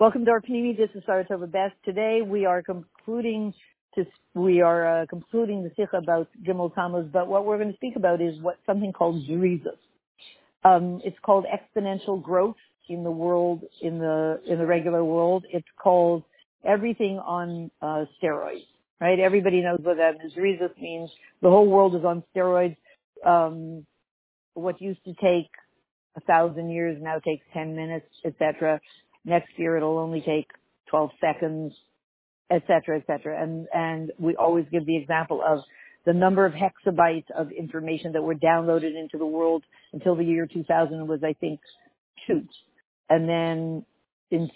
Welcome to our Panini. This is Saratova Best. Today we are concluding to, we are uh, concluding the sikha about Gimel Tammuz, but what we're going to speak about is what something called Zerizus. Um, it's called exponential growth in the world, in the in the regular world. It's called everything on uh, steroids, right? Everybody knows what that is. Zerizus means the whole world is on steroids. Um, what used to take a thousand years now takes 10 minutes, etc. Next year it'll only take 12 seconds, et etc., etc. And, and we always give the example of the number of exabytes of information that were downloaded into the world until the year 2000 was, I think, two. And then in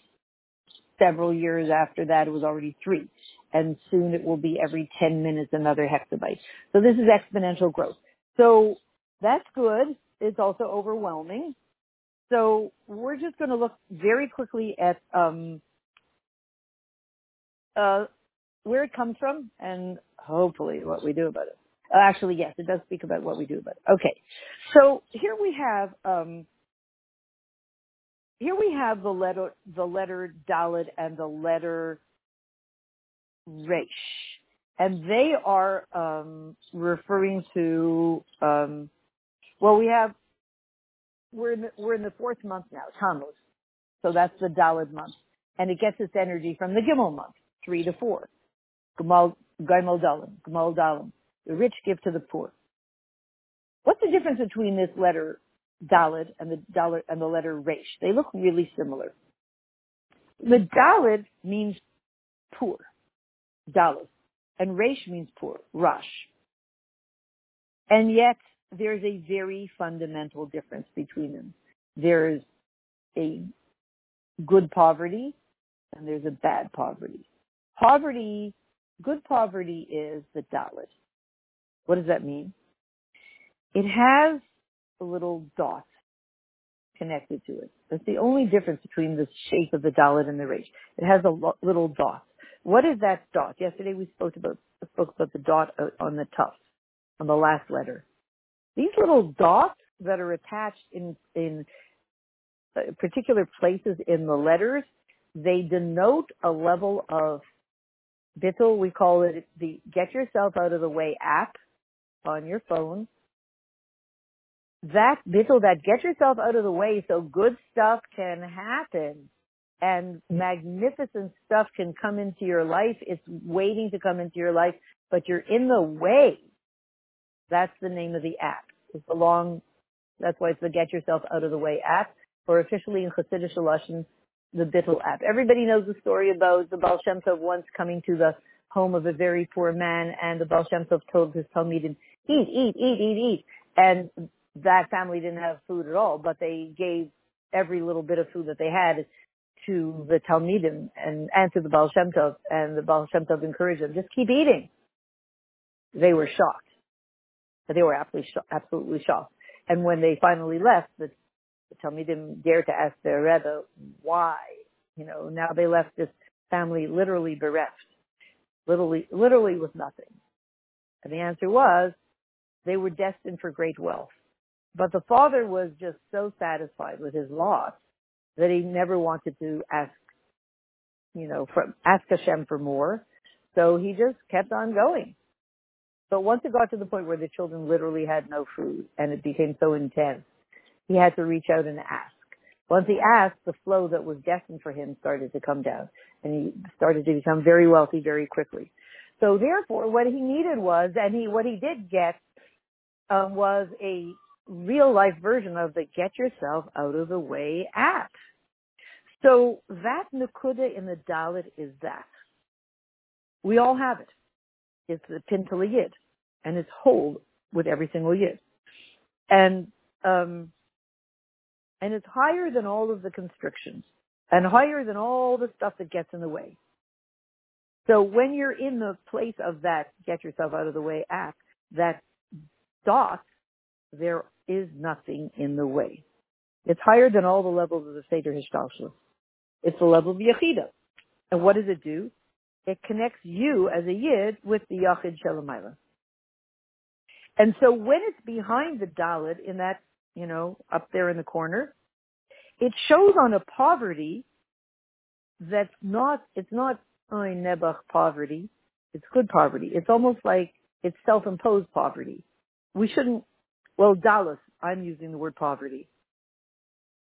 several years after that, it was already three. And soon it will be every 10 minutes another exabyte. So this is exponential growth. So that's good. It's also overwhelming. So we're just going to look very quickly at um, uh, where it comes from and hopefully what we do about it. Uh, actually, yes, it does speak about what we do about it. Okay, so here we have um, here we have the letter the letter Dalet and the letter Resh, and they are um, referring to um, well, we have we're in the, we're in the fourth month now, Tammuz. So that's the Dalet month. And it gets its energy from the Gimel month, three to four. Gimel, Gimel Dalim, Gimel Dalim. The rich give to the poor. What's the difference between this letter Dalet and the and the letter Resh? They look really similar. The Dalet means poor, Dalet, and Resh means poor, Rash. And yet there's a very fundamental difference between them. There's a good poverty and there's a bad poverty. Poverty, good poverty is the Dalet. What does that mean? It has a little dot connected to it. That's the only difference between the shape of the Dalet and the Resh. It has a lo- little dot. What is that dot? Yesterday we spoke about spoke about the dot on the tuft, on the last letter. These little dots that are attached in, in uh, particular places in the letters, they denote a level of bittul. We call it the get yourself out of the way app on your phone. That bittul, that get yourself out of the way so good stuff can happen and magnificent stuff can come into your life. It's waiting to come into your life, but you're in the way. That's the name of the app. It's the long, that's why it's the Get Yourself Out of the Way app, or officially in Chassidish Lashon, the Bittul app. Everybody knows the story about the Baal Shem Tov once coming to the home of a very poor man, and the Baal Shem Tov told his Talmidim, eat, eat, eat, eat, eat. And that family didn't have food at all, but they gave every little bit of food that they had to the Talmidim and, and to the Baal Shem Tov, and the Baal Shem Tov encouraged them, just keep eating. They were shocked. They were absolutely, absolutely shocked. And when they finally left, the, the Talmidim dared to ask their Rebbe why. You know, now they left this family literally bereft, literally, literally with nothing. And the answer was they were destined for great wealth. But the father was just so satisfied with his loss that he never wanted to ask, you know, for, ask Hashem for more. So he just kept on going. But once it got to the point where the children literally had no food and it became so intense, he had to reach out and ask. Once he asked, the flow that was destined for him started to come down and he started to become very wealthy very quickly. So therefore, what he needed was, and he, what he did get, um, was a real life version of the get yourself out of the way app. So that nakuda in the Dalit is that. We all have it. It's the Pintala Yid, and it's whole with every single Yid. And, um, and it's higher than all of the constrictions and higher than all the stuff that gets in the way. So when you're in the place of that get yourself out of the way act, that dot, there is nothing in the way. It's higher than all the levels of the Seder Hishtalshelus. It's the level of Yechida. And what does it do? It connects you as a yid with the Yachid Shalamayla. And so when it's behind the Dalit in that, you know, up there in the corner, it shows on a poverty that's not, it's not oh, oy nebach poverty. It's good poverty. It's almost like it's self-imposed poverty. We shouldn't, well, dallas, I'm using the word poverty.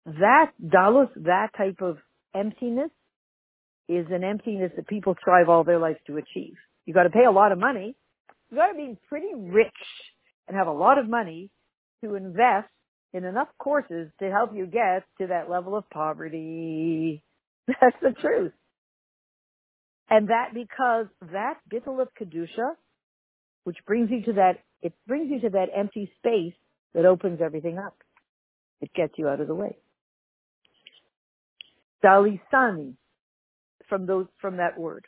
That dallas, that type of emptiness is an emptiness that people strive all their lives to achieve. You got to pay a lot of money. You got to be pretty rich and have a lot of money to invest in enough courses to help you get to that level of poverty. That's the truth. And that because that bittul of kedusha, which brings you to that, it brings you to that empty space that opens everything up. It gets you out of the way. Dalisani, from those, from that word.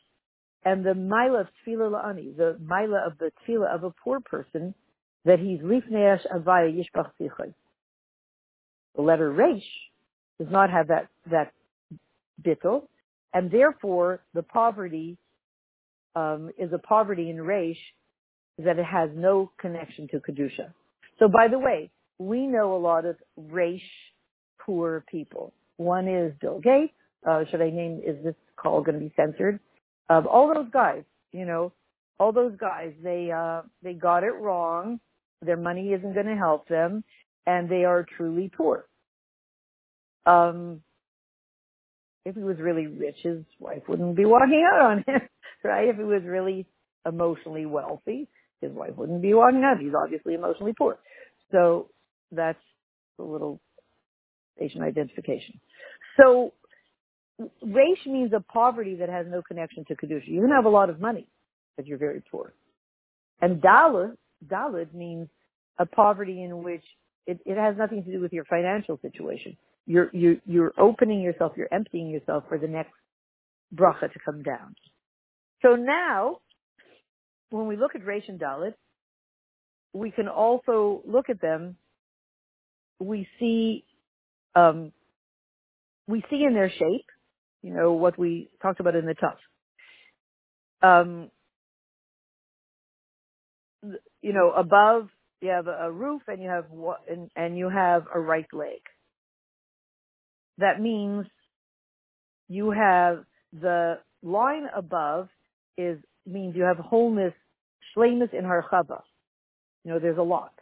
And the mila of tefillah la'ani, the mila of the tefillah of a poor person, that he's lifneash avaya yishbach sichai. The letter resh does not have that, that bittul, and therefore the poverty um, is a poverty in resh that it has no connection to kedusha. So, by the way, we know a lot of resh poor people. One is Bill Gates. Uh, should I name? Is this call going to be censored? Um, all those guys, you know, all those guys, they uh, they got it wrong. Their money isn't going to help them, and they are truly poor. Um, if he was really rich, his wife wouldn't be walking out on him, right? If he was really emotionally wealthy, his wife wouldn't be walking out. He's obviously emotionally poor. So that's a little patient identification. So Reish means a poverty that has no connection to Kedusha. You can have a lot of money, but you're very poor. And Dalit, Dalit means a poverty in which it, it has nothing to do with your financial situation. You're, you're, you're opening yourself, you're emptying yourself for the next bracha to come down. So now, when we look at Reish and Dalit, we can also look at them. We see, um, we see in their shape, you know, what we talked about in the tough. Um, you know, above you have a roof and you have and, and you have a right leg. That means you have the line above is means you have wholeness, shlemus in harchava. You know, there's a lot.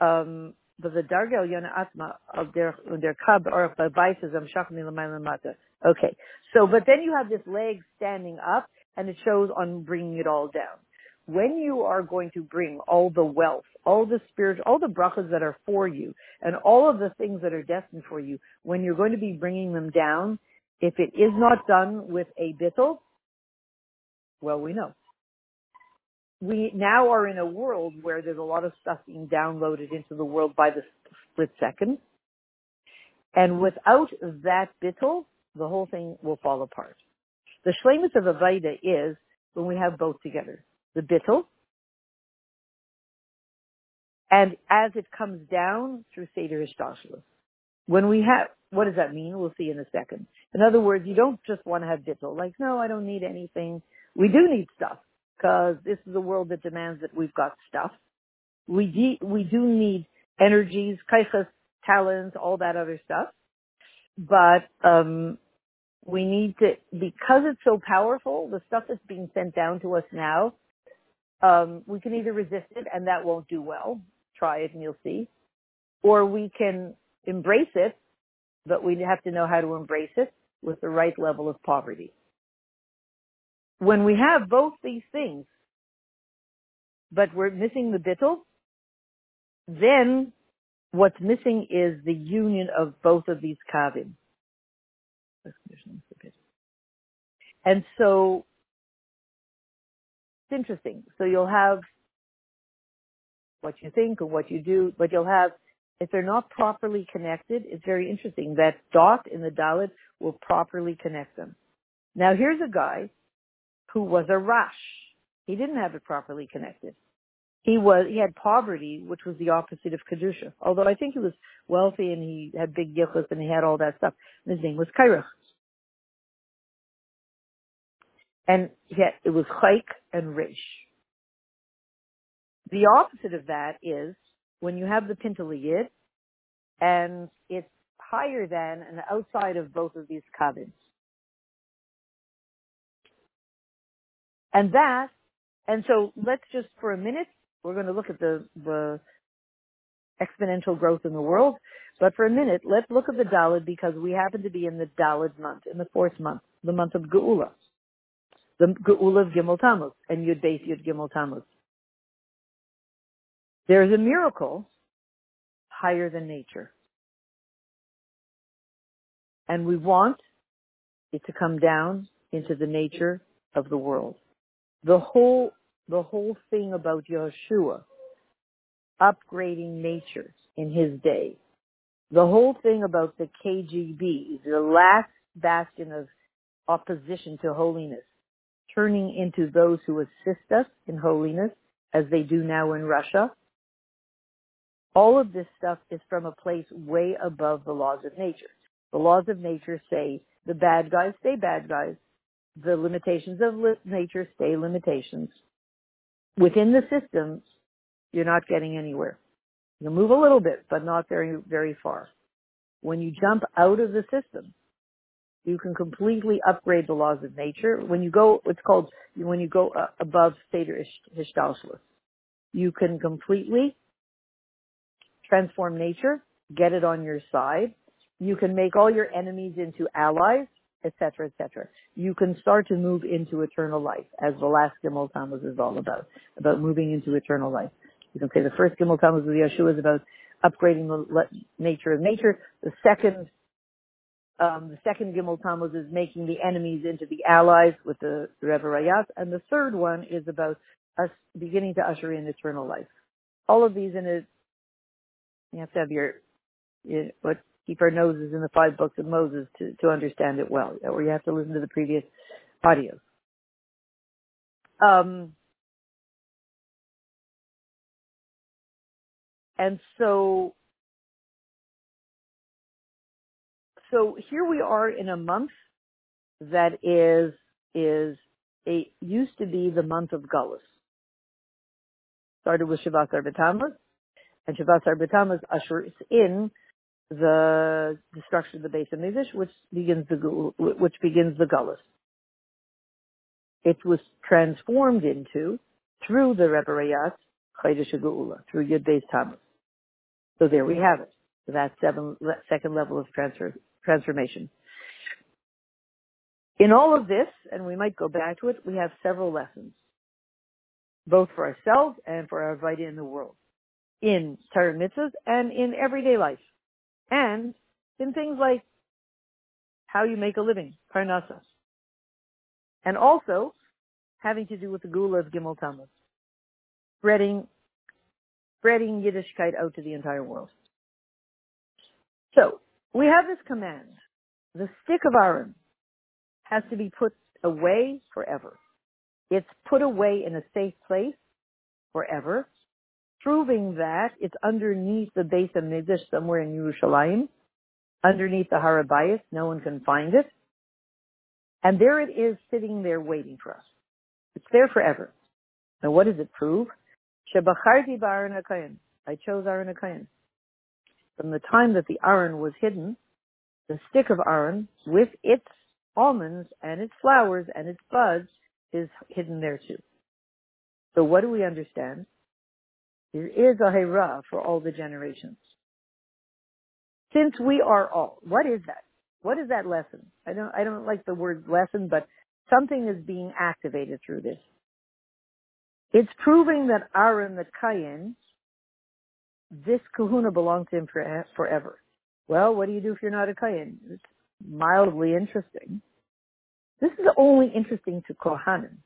Um, but the dargel yana atma of their their kab or baises am shachmi mata. Okay, so but then you have this leg standing up, and it shows on bringing it all down. When you are going to bring all the wealth, all the spirit, all the brachas that are for you, and all of the things that are destined for you, when you're going to be bringing them down, if it is not done with a bittel, well, we know we now are in a world where there's a lot of stuff being downloaded into the world by the split second. And without that bittul, the whole thing will fall apart. The shlemus of Avaida is when we have both together. The bittul, and as it comes down through Seder Hishtashlis. When we have, what does that mean? We'll see in a second. In other words, you don't just want to have bittul. Like, no, I don't need anything. We do need stuff because this is a world that demands that we've got stuff. We de- we do need energies, kaichas, talents, all that other stuff. But um, we need to because it's so powerful. The stuff that's being sent down to us now, um, we can either resist it and that won't do well. Try it and you'll see, or we can embrace it, but we have to know how to embrace it with the right level of poverty when we have both these things, but we're missing the bittul, then what's missing is the union of both of these kavim. And so it's interesting. So you'll have what you think or what you do, but you'll have, if they're not properly connected, it's very interesting. That dot in the Dalit will properly connect them. Now here's a guy who was a Rash. He didn't have it properly connected. He was he had poverty, which was the opposite of kedusha. Although I think he was wealthy and he had big yichus and he had all that stuff. And his name was Kairach. And yet it was Chayk and Rish. The opposite of that is when you have the Pintaliyid and it's higher than and outside of both of these kavins. And that, and so let's just for a minute, we're going to look at the, the exponential growth in the world. But for a minute, let's look at the Dalid because we happen to be in the Dalid month, in the fourth month, the month of Geula. The Geula of Gimel Tammuz and Yud Beis Yud Gimel Tammuz. There is a miracle higher than nature. And we want it to come down into the nature of the world. The whole, the whole thing about Yeshua upgrading nature in his day. The whole thing about the KGB, the last bastion of opposition to holiness, turning into those who assist us in holiness, as they do now in Russia. All of this stuff is from a place way above the laws of nature. The laws of nature say the bad guys stay bad guys. The limitations of nature stay limitations. Within the system, you're not getting anywhere. You move a little bit, but not very, very far. When you jump out of the system, you can completely upgrade the laws of nature. When you go, it's called, when you go uh, above Seder Hishtalshlus, you can completely transform nature, get it on your side. You can make all your enemies into allies, etc., etc. You can start to move into eternal life, as the last Gimel Tammuz is all about, about moving into eternal life. You can say the first Gimel Tammuz of Yeshua is about upgrading the nature of nature. The second, um, the second Gimel Tammuz is making the enemies into the allies with the, Rebbe Rayatz, and the third one is about us beginning to usher in eternal life. All of these in a, you have to have your, your what keep our noses in the five books of Moses to, to understand it well, or you have to listen to the previous audios. Um, And so, so here we are in a month that is, is a, used to be the month of Gullus. Started with Shabbat Arba and Shabbat Arba ushers in the destruction of the Beis Hamikdash, which begins the which begins the Gullus. It was transformed into through the Rebbe Rayatz Chodesh Geula, through Yud Beis Tammuz. So there we have it. That seven, second level of transfer, transformation. In all of this, and we might go back to it, we have several lessons, both for ourselves and for our Vita in the world, in Torah mitzvahs and in everyday life, and in things like how you make a living, parnasa, and also having to do with the Gula of Gimel Tammuz, spreading spreading Yiddishkeit out to the entire world. So we have this command. The stick of Aaron has to be put away forever. It's put away in a safe place forever, proving that it's underneath the Beis Hamikdash somewhere in Yerushalayim, underneath the Harabayas. No one can find it. And there it is sitting there waiting for us. It's there forever. Now what does it prove? Shebacharti ba'aron. I chose Aaron HaKayin. From the time that the Aaron was hidden, the stick of Aaron with its almonds and its flowers and its buds is hidden there too. So what do we understand? There is a Hera for all the generations. Since we are all, what is that? What is that lesson? I don't, I don't like the word lesson, but something is being activated through this. It's proving that Aaron the Kayin, this kahuna belonged to him for, forever. Well, what do you do if you're not a Kayin? It's mildly interesting. This is only interesting to Kohanim.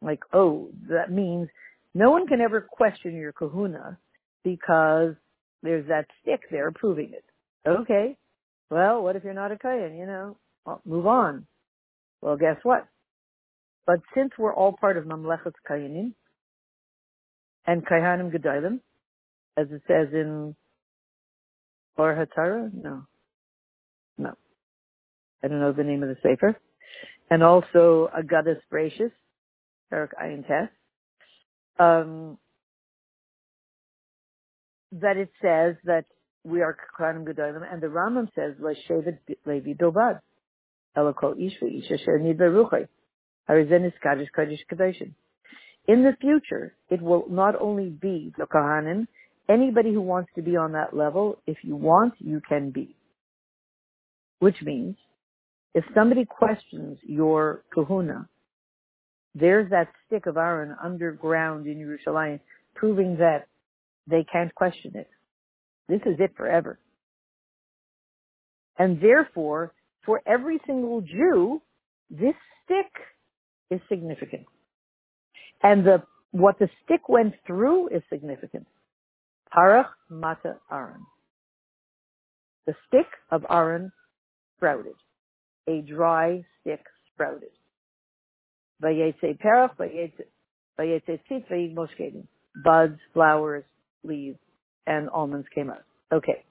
Like, oh, that means no one can ever question your kahuna because there's that stick there proving it. Okay. Well, what if you're not a Kayin? You know, well, move on. Well, guess what? But since we're all part of Mamlechet Kayanim and Kayanim Gedalim, as it says in Ohr HaTorah, no, no, I don't know the name of the sefer, and also Agadas Bracious, Eric Ayin Test, um, that it says that we are Kayanim Gedalim, and the Rambam says, L'shevet Levi Bilbad, Elokol Ishvi Isha Sher Nidveruchay Harizenis Kaddish Kaddish Kaddish. In the future, it will not only be the Kohanim, anybody who wants to be on that level, if you want, you can be. Which means, if somebody questions your kahuna, there's that stick of Aaron underground in Yerushalayim, proving that they can't question it. This is it forever. And therefore, for every single Jew, this stick is significant. And the what the stick went through is significant. Parach mata Aaron. The stick of Aaron sprouted. A dry stick sprouted. Vayetze. Buds, flowers, leaves, and almonds came out. Okay.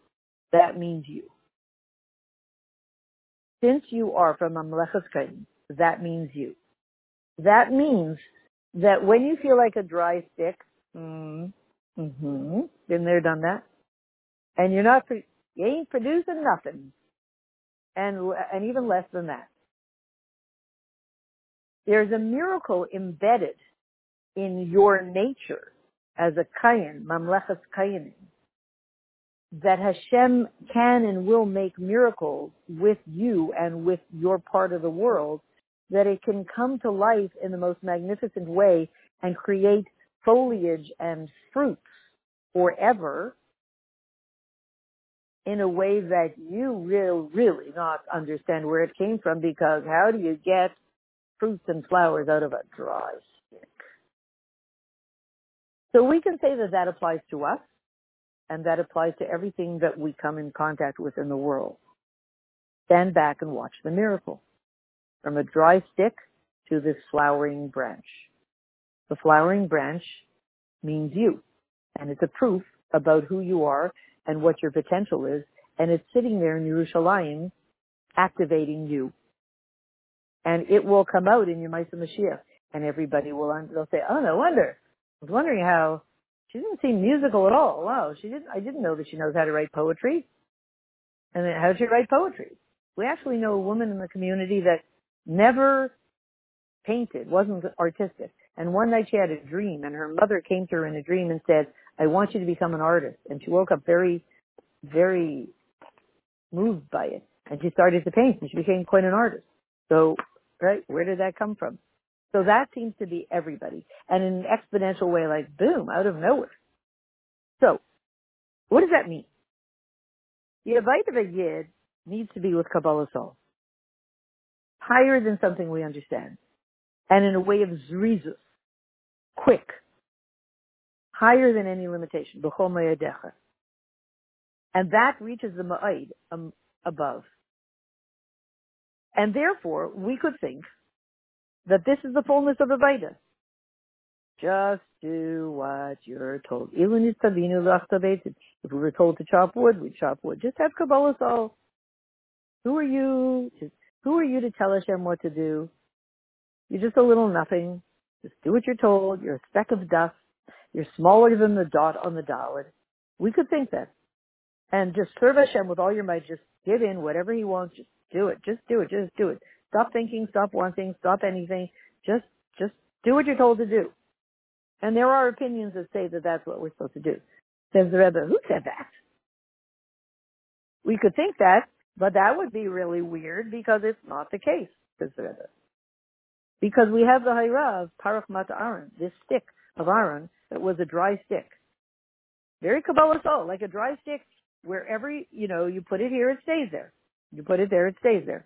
That means you. Since you are from Mamlechas Kain, that means you. That means that when you feel like a dry stick, mm, hmm been there, done that, and you're not, you ain't producing nothing, and and even less than that. There's a miracle embedded in your nature as a kayan, mamlechas kayanim, that Hashem can and will make miracles with you and with your part of the world that it can come to life in the most magnificent way and create foliage and fruits forever in a way that you will really not understand where it came from because how do you get fruits and flowers out of a dry stick? So we can say that that applies to us and that applies to everything that we come in contact with in the world. Stand back and watch the miracle from a dry stick to this flowering branch. The flowering branch means you, and it's a proof about who you are and what your potential is, and it's sitting there in Yerushalayim activating you. And it will come out in your Maisa Mashiach, and everybody will, they'll say, oh, no wonder. I was wondering how she didn't seem musical at all. Wow, she didn't, I didn't know that she knows how to write poetry. And then how did she write poetry? We actually know a woman in the community that never painted, wasn't artistic. And one night she had a dream and her mother came to her in a dream and said, I want you to become an artist. And she woke up very, very moved by it. And she started to paint and she became quite an artist. So, right, where did that come from? So that seems to be everybody. And in an exponential way, like boom, out of nowhere. So, what does that mean? The Avite of a Yid needs to be with Kabbalah Soul higher than something we understand, and in a way of zrizus, quick, higher than any limitation, and that reaches the ma'id um, above. And therefore, we could think that this is the fullness of the Avaida. Just do what you're told. If we were told to chop wood, we chop wood. Just have Kabbalah soul. Who are you? Who are you to tell Hashem what to do? You're just a little nothing. Just do what you're told. You're a speck of dust. You're smaller than the dot on the Dalet. We could think that. And just serve Hashem with all your might. Just give in whatever He wants. Just do it. Just do it. Just do it. Stop thinking. Stop wanting. Stop anything. Just, just do what you're told to do. And there are opinions that say that that's what we're supposed to do. Says the Rebbe, who said that? We could think that, but that would be really weird because it's not the case, says the Rebbe. Because we have the Hayra of Parach Mata Aaron, this stick of Aaron that was a dry stick. Very Kabbalah soul, like a dry stick, wherever, you know, you put it here, it stays there. You put it there, it stays there.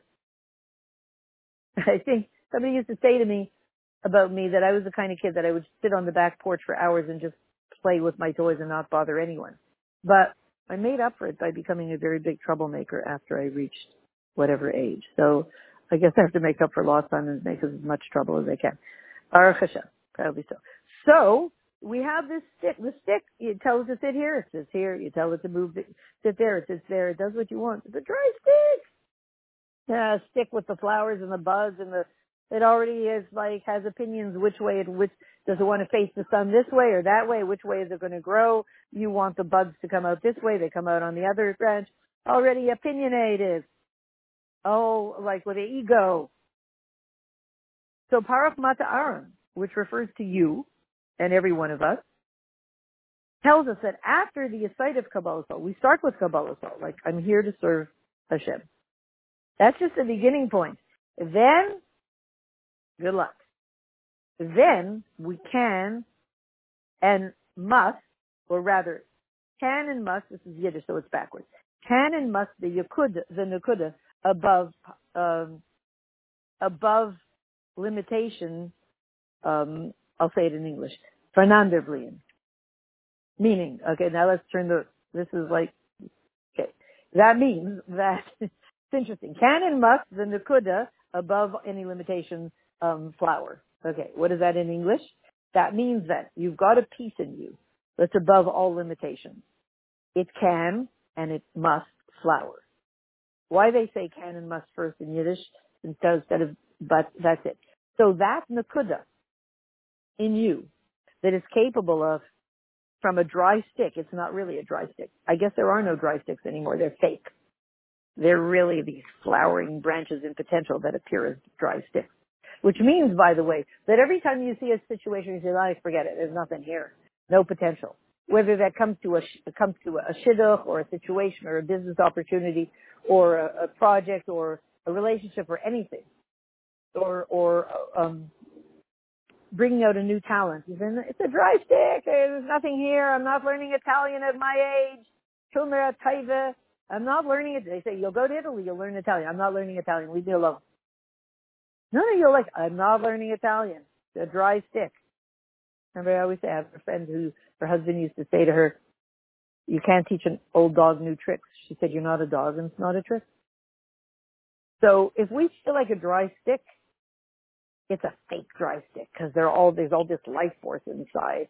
I think somebody used to say to me about me that I was the kind of kid that I would sit on the back porch for hours and just play with my toys and not bother anyone. But I made up for it by becoming a very big troublemaker after I reached whatever age. So I guess I have to make up for lost time and make as much trouble as I can. Baruch Hashem, probably so. So we have this stick. The stick, you tell it to sit here, it sits here. You tell it to move, it, sit there, it sits there. It does what you want. It's a dry stick. Yeah, stick with the flowers and the buds and the. It already is like has opinions which way it which does it want to face the sun this way or that way? Which way is it going to grow? You want the buds to come out this way. They come out on the other branch. Already opinionated. Oh, like with the ego. So Parach Mata Aaron, which refers to you and every one of us, tells us that after the aside of Kabbalah we start with Kabbalah like I'm here to serve Hashem. That's just the beginning point. Then, good luck. Then we can and must, or rather, can and must, this is Yiddish, so it's backwards. Can and must the yakud, the nakuda, above, um, above limitation, um, I'll say it in English, vernandervlian. Meaning, okay, now let's turn the, this is like, okay, that means that, it's interesting, can and must the nakuda above any limitation, um, flower. Okay, what is that in English? That means that you've got a piece in you that's above all limitations. It can and it must flower. Why they say can and must first in Yiddish instead of but that's it. So that nakuda in you that is capable of from a dry stick, it's not really a dry stick. I guess there are no dry sticks anymore. They're fake. They're really these flowering branches in potential that appear as dry sticks. Which means, by the way, that every time you see a situation, you say, "I forget it. There's nothing here. No potential." Whether that comes to a comes to a shidduch or a situation or a business opportunity or a, a project or a relationship or anything, or or um, bringing out a new talent. "It's a dry stick. There's nothing here. I'm not learning Italian at my age." I'm not learning it. They say, you'll go to Italy, you'll learn Italian. I'm not learning Italian. Leave me alone. No, no, you're like, I'm not learning Italian. It's a dry stick. Remember, I always say, I have a friend who, her husband used to say to her, you can't teach an old dog new tricks. She said, you're not a dog and it's not a trick. So if we feel like a dry stick, it's a fake dry stick because they're all, there's all this life force inside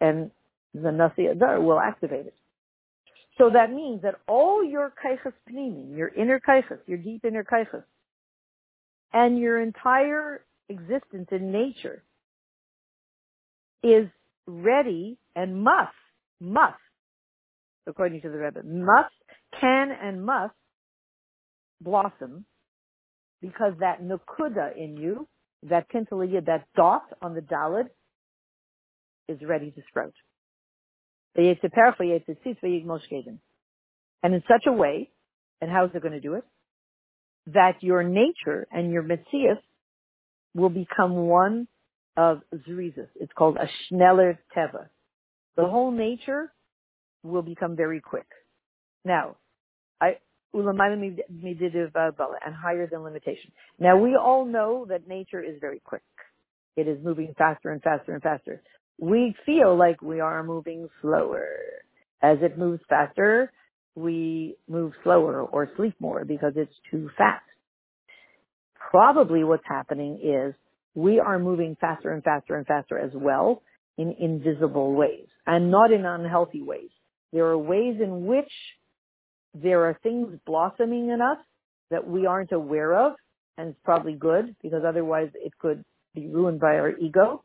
and the nasi adar will activate it. So that means that all your kaichas pnimi, your inner kaichas, your deep inner kaichas, and your entire existence in nature is ready and must, must, according to the Rebbe, must, can and must blossom because that nukuda in you, that pintaliya, that dot on the dalid, is ready to sprout. And in such a way, and how is it going to do it? that your nature and your Metzias will become one of Zrizis. It's called a Schneller Teva. The whole nature will become very quick. Now, I, and higher than limitation. Now we all know that nature is very quick. It is moving faster and faster and faster. We feel like we are moving slower. As it moves faster, we move slower or sleep more because it's too fast. Probably what's happening is we are moving faster and faster and faster as well in invisible ways and not in unhealthy ways. There are ways in which there are things blossoming in us that we aren't aware of and it's probably good because otherwise it could be ruined by our ego.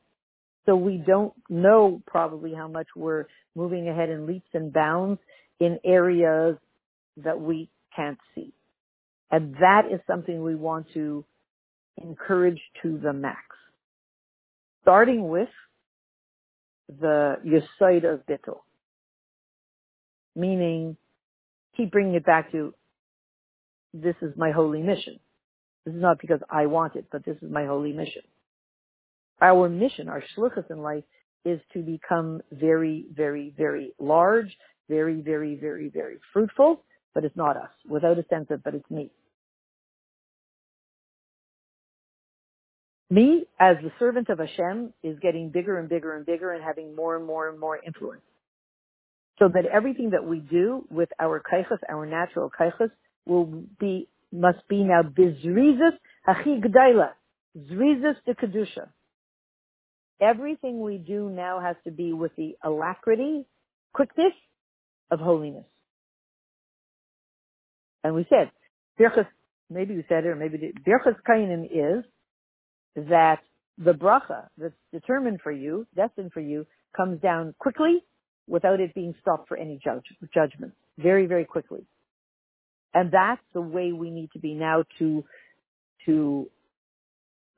So we don't know probably how much we're moving ahead in leaps and bounds in areas that we can't see. And that is something we want to encourage to the max. Starting with the Yesod of Bittul. Meaning, keep bringing it back to, this is my holy mission. This is not because I want it, but this is my holy mission. Our mission, our shluchus in life, is to become very, very, very large very, very, very, very fruitful, but it's not us, without a sense of, but it's me. Me, as the servant of Hashem, is getting bigger and bigger and bigger and having more and more and more influence. So that everything that we do with our kaichas, our natural kaichas, will be, must be now bizrizas hachi gdaila, zrizas de kedusha. Everything we do now has to be with the alacrity, quickness, of holiness. And we said, Birchas, maybe we said it, or maybe Birchas Kainim is that the bracha that's determined for you, destined for you, comes down quickly without it being stopped for any judge, judgment. Very, very quickly. And that's the way we need to be now to, to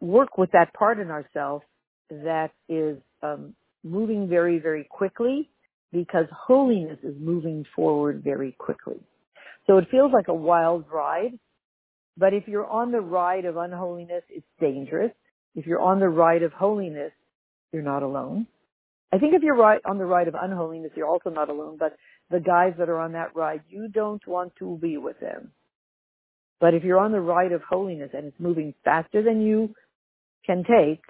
work with that part in ourselves that is um, moving very, very quickly because holiness is moving forward very quickly. So it feels like a wild ride, but if you're on the ride of unholiness, it's dangerous. If you're on the ride of holiness, you're not alone. I think if you're right on the ride of unholiness, you're also not alone, but the guys that are on that ride, you don't want to be with them. But if you're on the ride of holiness and it's moving faster than you can take,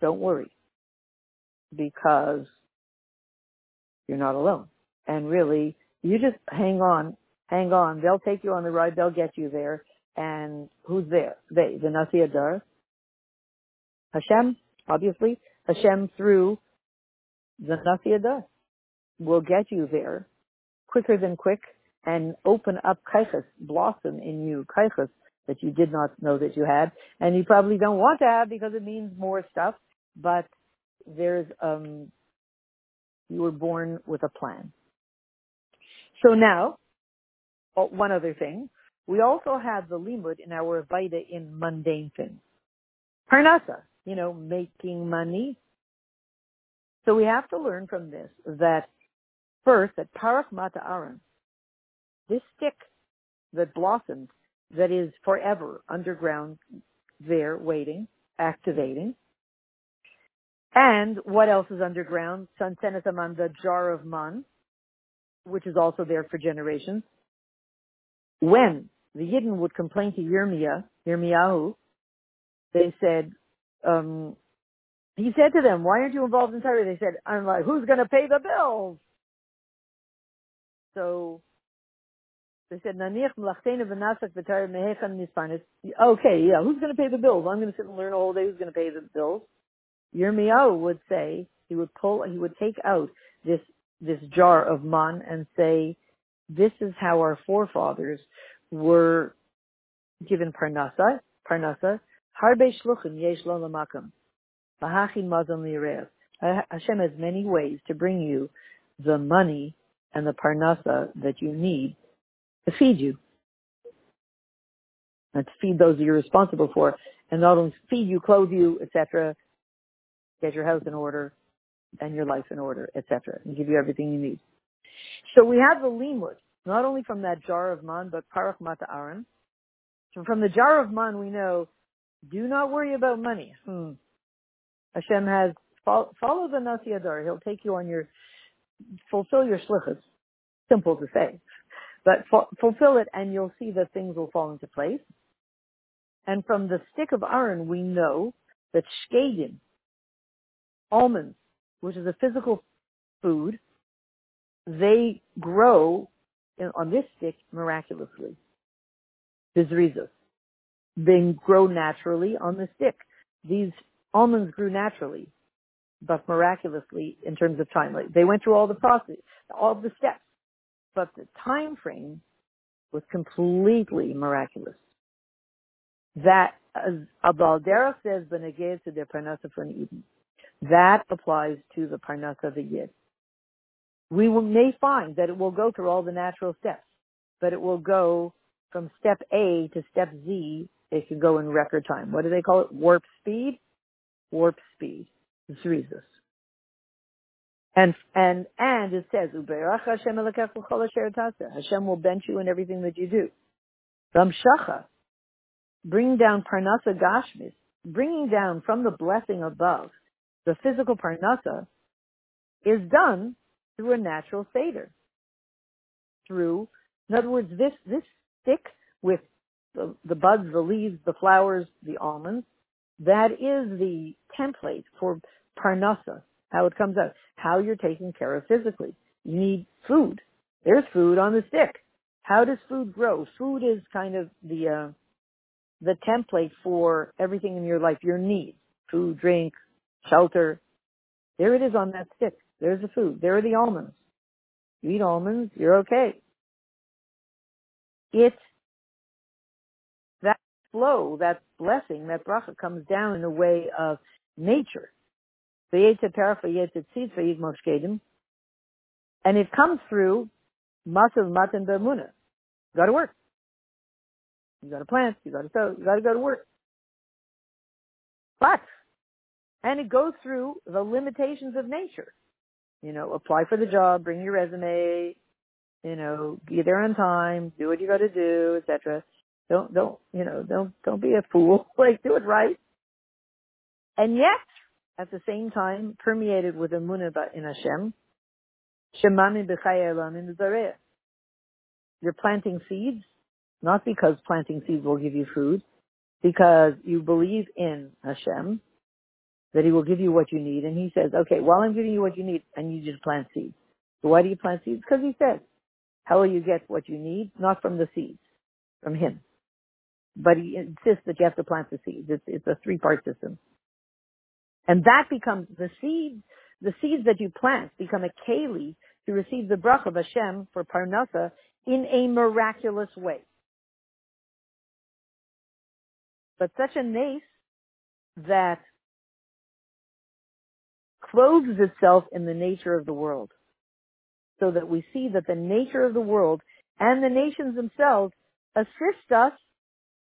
don't worry because you're not alone. And really, you just hang on, hang on. They'll take you on the ride. They'll get you there. And who's there? They, the Nasi Adar, Hashem, obviously. Hashem through the Nasi Adar will get you there quicker than quick and open up kaiches, blossom in you, kaiches that you did not know that you had, and you probably don't want to have because it means more stuff, but there's, um, you were born with a plan. So now, oh, one other thing, we also have the limud in our Vaida in mundane things. Parnasa, you know, making money. So we have to learn from this that first, that Parach Mata Aaron, this stick that blossomed, that is forever underground there waiting, activating. And what else is underground? Sansenasaman, the jar of man, which is also there for generations. When the Yidden would complain to Yirmiyah, Yirmiyahu, they said, um, he said to them, why aren't you involved in Torah? They said, I'm like, who's going to pay the bills? So they said. Okay, yeah, who's going to pay the bills? I'm going to sit and learn all day who's going to pay the bills. Yirmiyahu would say, he would pull, he would take out this, this jar of man and say, this is how our forefathers were given parnasa, parnasa, harbe shluchim yesh lo lamakam, v'hachin mazon li'rev. Hashem has many ways to bring you the money and the parnasa that you need to feed you. And to feed those that you're responsible for. And not only feed you, clothe you, etc., get your house in order and your life in order, etc., and give you everything you need. So we have the limud, not only from that jar of man, but parach mata aron. So from the jar of man, we know, do not worry about money. Hmm. Hashem has, follow the Nasi Adar. He'll take you on your, fulfill your shlichus. Simple to say. But fulfill it and you'll see that things will fall into place. And from the stick of Aaron, we know that shkedim, almonds, which is a physical food, they grow in, on this stick miraculously. Bizrizos. They grow naturally on the stick. These almonds grew naturally, but miraculously in terms of time. They went through all the process, all the steps but the time frame was completely miraculous. That as Abaldera says Beneged to the Parnasa from Eden. That applies to the Parnasa of the Yid. We will, may find that it will go through all the natural steps, but it will go from step A to step Z. It can go in record time. What do they call it? Warp speed? Warp speed. Zrizas. And and and it says, Hashem Hashem will bench you in everything that you do. Ramshacha, bring down parnasa gashmis, bringing down from the blessing above, the physical parnasa, is done through a natural seder. Through, in other words, this this stick with the, the buds, the leaves, the flowers, the almonds, that is the template for parnasa, how it comes out, how you're taken care of physically. You need food. There's food on the stick. How does food grow? Food is kind of the uh, the template for everything in your life, your needs, food, drink, shelter. There it is on that stick. There's the food. There are the almonds. You eat almonds, you're okay. It flow, that blessing, that bracha comes down in a way of nature. And it comes through masav matan bermuna. You got to work. You got to plant. You got to sow. You got to go to work. But, and it goes through the limitations of nature. You know, apply for the job, bring your resume, you know, be there on time, do what you got to do, etc. Don't, don't, you know, don't, don't be a fool. Like, do it right. And yet, at the same time, permeated with emunah in Hashem, b'chaya in the You're planting seeds, not because planting seeds will give you food, because you believe in Hashem, that He will give you what you need. And He says, okay, while I'm giving you what you need, I need you to plant seeds. So why do you plant seeds? Because He says, how will you get what you need? Not from the seeds, from Him. But He insists that you have to plant the seeds. It's, it's a three-part system. And that becomes the seeds, the seeds that you plant become a keli to receive the bracha of Hashem for parnasa in a miraculous way. But such a nace that clothes itself in the nature of the world. So that we see that the nature of the world and the nations themselves assist us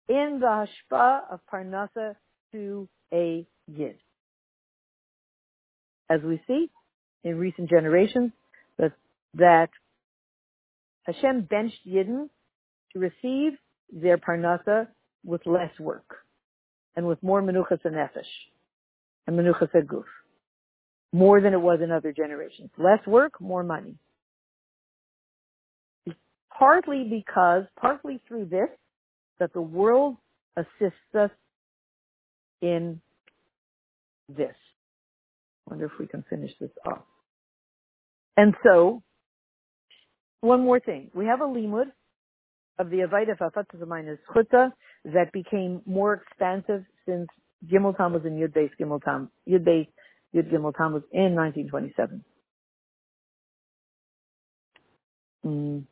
in the hashpa of parnasa to a yid as we see in recent generations, that, that Hashem benched Yidden to receive their parnasa with less work and with more menuchas and nefesh and menuchas guf, more than it was in other generations. Less work, more money. Partly because, partly through this, that the world assists us in this wonder if we can finish this off. And so, one more thing. We have a limud of the Avaida Fafatzamaynas Chutza that became more expansive since Gimel Tam was in Yud Beis Gimel Tam, Yud Beis, Yud Gimel Tam was in 1927. Mm.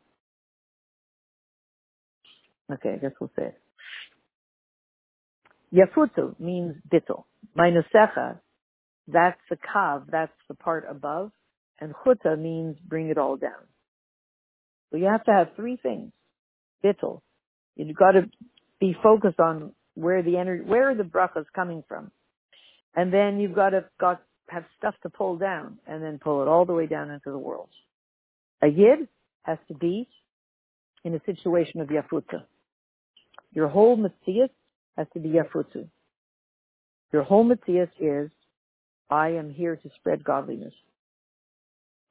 Okay, I guess we'll say it. Yafutu means bittel. Minusecha that's the kav, that's the part above. And chuta means bring it all down. So you have to have three things. Bittel. You've got to be focused on where the energy, where the bracha is coming from. And then you've got to got, have stuff to pull down and then pull it all the way down into the world. A yid has to be in a situation of yafuta. Your whole mitzias has to be yafutu. Your whole mitzias is I am here to spread godliness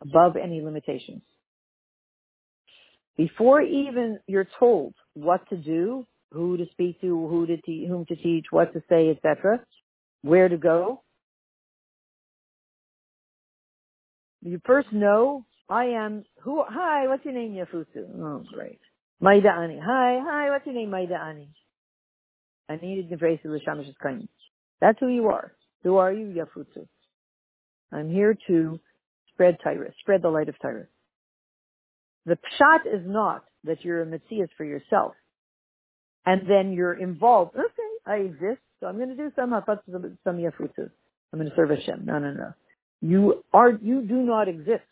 above any limitations. Before even you're told what to do, who to speak to, who to te- whom to teach, what to say, etc., where to go, you first know I am who. Hi, what's your name, Yafutu? Oh, great. Modeh Ani. Hi, hi. What's your name, Modeh Ani? I needed the grace of the Shamash That's who you are. Who are you, Yafutu? I'm here to spread Tyrus, spread the light of Tyrus. The pshat is not that you're a Messias for yourself. And then you're involved. Okay, I exist, so I'm going to do some some yafutu. I'm going to serve Hashem. No, no, no. You are, you do not exist.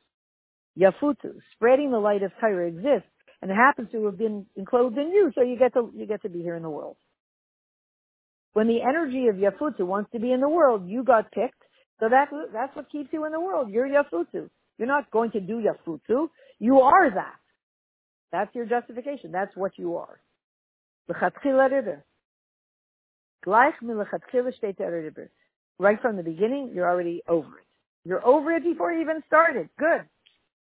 Yafutu, spreading the light of Tyra exists, and it happens to have been enclosed in you, so you get to, you get to be here in the world. When the energy of Yafutu wants to be in the world, you got picked, so that, that's what keeps you in the world. You're Yafutu. You're not going to do Yafutu. You are that. That's your justification. That's what you are. Right from the beginning, you're already over it. You're over it before you even started. Good.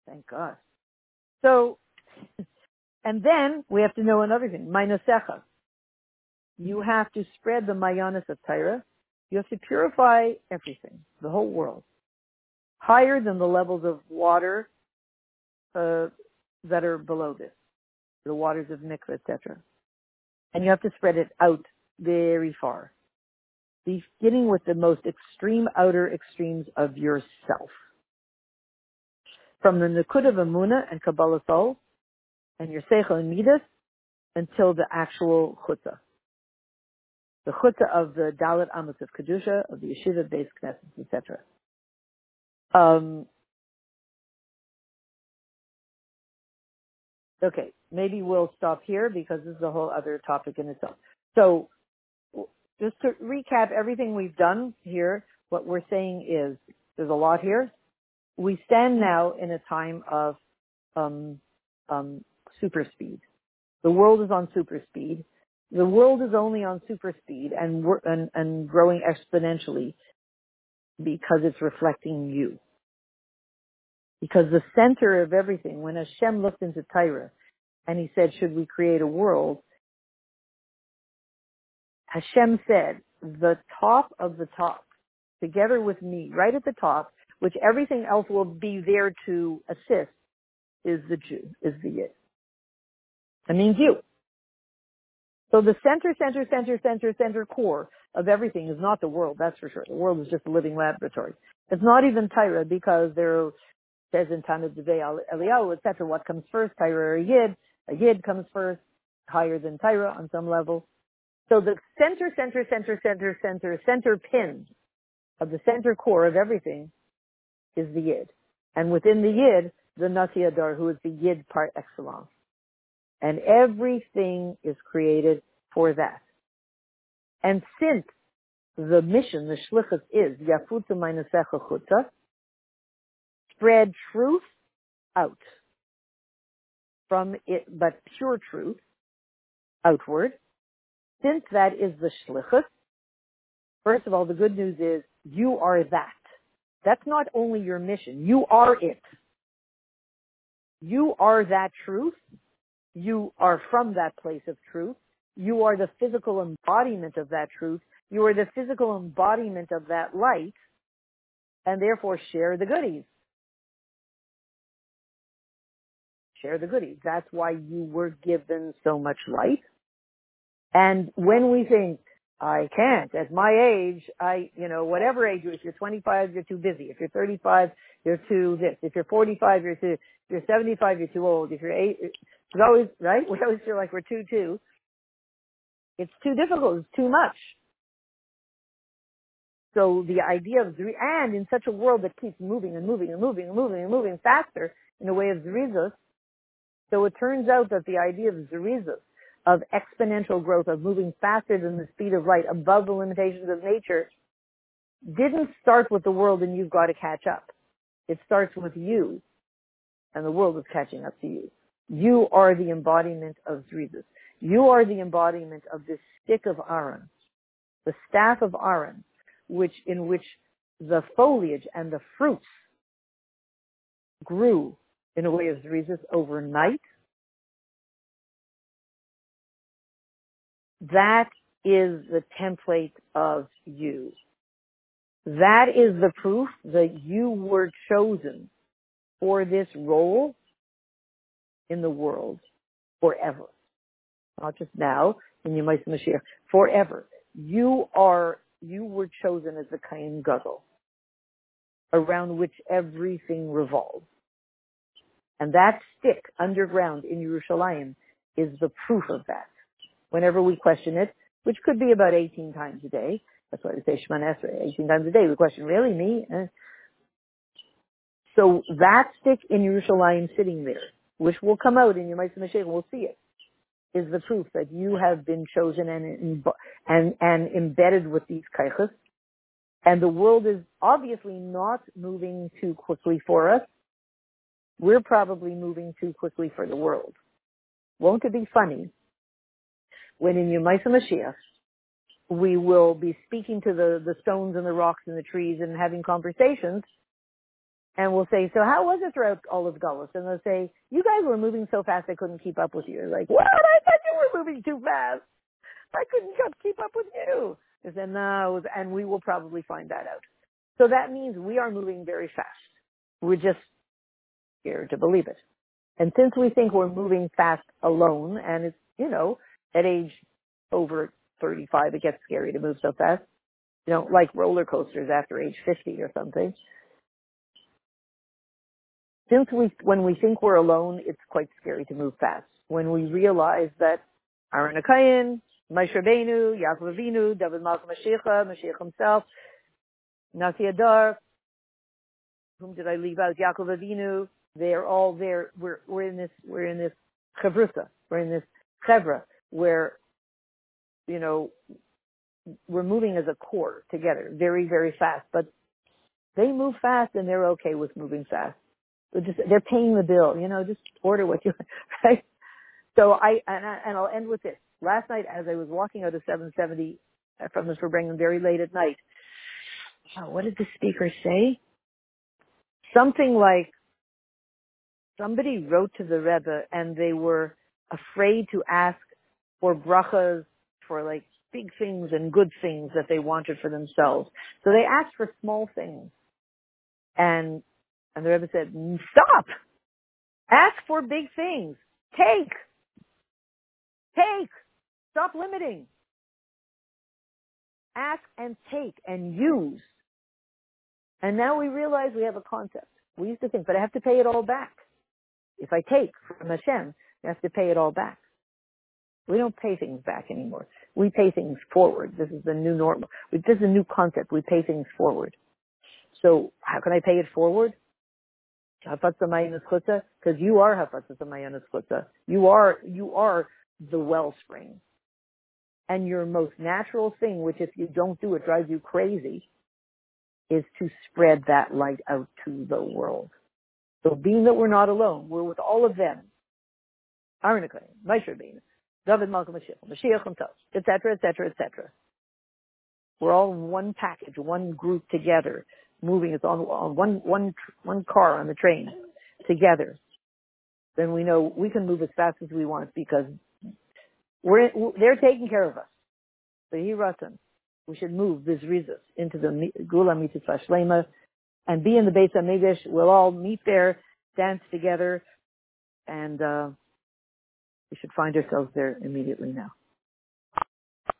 Thank God. So, and then we have to know another thing. Mainosecha. You have to spread the mayanis of Tyra. You have to purify everything, the whole world, higher than the levels of water uh, that are below this, the waters of mikveh, etc. And you have to spread it out very far, beginning with the most extreme outer extremes of yourself. From the Nakud of Amuna and Kabbalas Ol, and your Seichel and Midas, until the actual Chutzah the chutza of the Daled Amos of Kedusha, of the Yeshiva based Knesset, etc. Um, okay, maybe we'll stop here because this is a whole other topic in itself. So, just to recap everything we've done here, what we're saying is there's a lot here. We stand now in a time of um, um, super speed. The world is on super speed. The world is only on super speed and, and, and growing exponentially because it's reflecting you. Because the center of everything, when Hashem looked into Tyre and he said, should we create a world? Hashem said, the top of the top, together with me, right at the top, which everything else will be there to assist, is the Jew, is the Yid. That means you. So the center, center, center, center, center core of everything is not the world, that's for sure. The world is just a living laboratory. It's not even Tyra because there says in time Tanna Devei Eliyahu, etc. What comes first, Tyra or Yid? A Yid comes first, higher than Tyra on some level. So the center, center, center, center, center, center pin of the center core of everything is the Yid. And within the Yid, the Nasi HaDor, who is the Yid par excellence. And everything is created for that. And since the mission, the shlichus is yafuta minasecha chuta, spread truth out from it, but pure truth outward. Since that is the shlichus, first of all, the good news is you are that. That's not only your mission. You are it. You are that truth. You are from that place of truth. You are the physical embodiment of that truth. You are the physical embodiment of that light and therefore share the goodies. Share the goodies. That's why you were given so much light. And when we think, I can't. At my age, I, you know, whatever age, you're if you're 25, you're too busy. If you're 35, you're too this. If you're 45, you're too, if you're 75, you're too old. If you're eight, it's always, right? We always feel like we're too, too. It's too difficult. It's too much. So the idea of and in such a world that keeps moving and moving and moving and moving and moving faster in a way of Zerizus, so it turns out that the idea of Zerizus of exponential growth, of moving faster than the speed of light, above the limitations of nature, didn't start with the world and you've got to catch up. It starts with you, and the world is catching up to you. You are the embodiment of Zrizus. You are the embodiment of this stick of Aaron, the staff of Aaron, which, in which the foliage and the fruits grew in a way of Zrizus overnight That is the template of you. That is the proof that you were chosen for this role in the world forever. Not just now, in Yemais Mashiach, forever. You are, you were chosen as the Kohen Gadol, around which everything revolves. And that stick underground in Yerushalayim is the proof of that whenever we question it, which could be about 18 times a day. That's why we say Shemoneh Esrei, 18 times a day. We question, really, me? Eh. So that stick in Yerushalayim sitting there, which will come out in your Ma'aseh Mashiach, we'll see it, is the proof that you have been chosen and, and, and embedded with these kaichas. And the world is obviously not moving too quickly for us. We're probably moving too quickly for the world. Won't it be funny when in Yemaisa Mashiach, we will be speaking to the, the stones and the rocks and the trees and having conversations. And we'll say, so how was it throughout all of Gullus? And they'll say, you guys were moving so fast I couldn't keep up with you. Like, what? I thought you were moving too fast. I couldn't keep up with you. I said, no, and we will probably find that out. So that means we are moving very fast. We're just scared to believe it. And since we think we're moving fast alone, and it's, you know, at age over 35, it gets scary to move so fast. You know, like roller coasters after age 50 or something. Since we, when we think we're alone, it's quite scary to move fast. When we realize that Aaron HaKohen, Moshe Rabbeinu, Yaakov Avinu, David Malka Mashiach, Mashiach himself, Nasi HaDor, whom did I leave out? Yaakov Avinu, they're all there. We're, we're in this, we're in this chavrusa. We're in this chevra where, you know, we're moving as a core together, very, very fast. But they move fast and they're okay with moving fast. They're just they're paying the bill, you know, just order what you right. So I and, I and I'll end with this. Last night, as I was walking out of 770 uh, from the Farbrengen very late at night, oh, what did the speaker say? Something like somebody wrote to the Rebbe and they were afraid to ask for brachas for like big things and good things that they wanted for themselves. So they asked for small things. And, and the Rebbe said, stop! Ask for big things. Take! Take! Stop limiting. Ask and take and use. And now we realize we have a concept. We used to think, but I have to pay it all back. If I take from Hashem, I have to pay it all back. We don't pay things back anymore. We pay things forward. This is the new normal. This is a new concept. We pay things forward. So how can I pay it forward? Because you are You are, you are the wellspring. And your most natural thing, which if you don't do it drives you crazy, is to spread that light out to the world. So being that we're not alone, we're with all of them. Aaron Moshe Rabbeinu, David Malka Mashiach, Mashiach himself, etc., etc., etc. We're all in one package, one group together, moving. It's on, on one, one, one car on the train together. Then we know we can move as fast as we want because we're, they're taking care of us. So he Ratan. We should move this rizus into the Gula Mitzvah Shlema and be in the Beit HaMikdash. We'll all meet there, dance together, and uh, we should find ourselves there immediately now.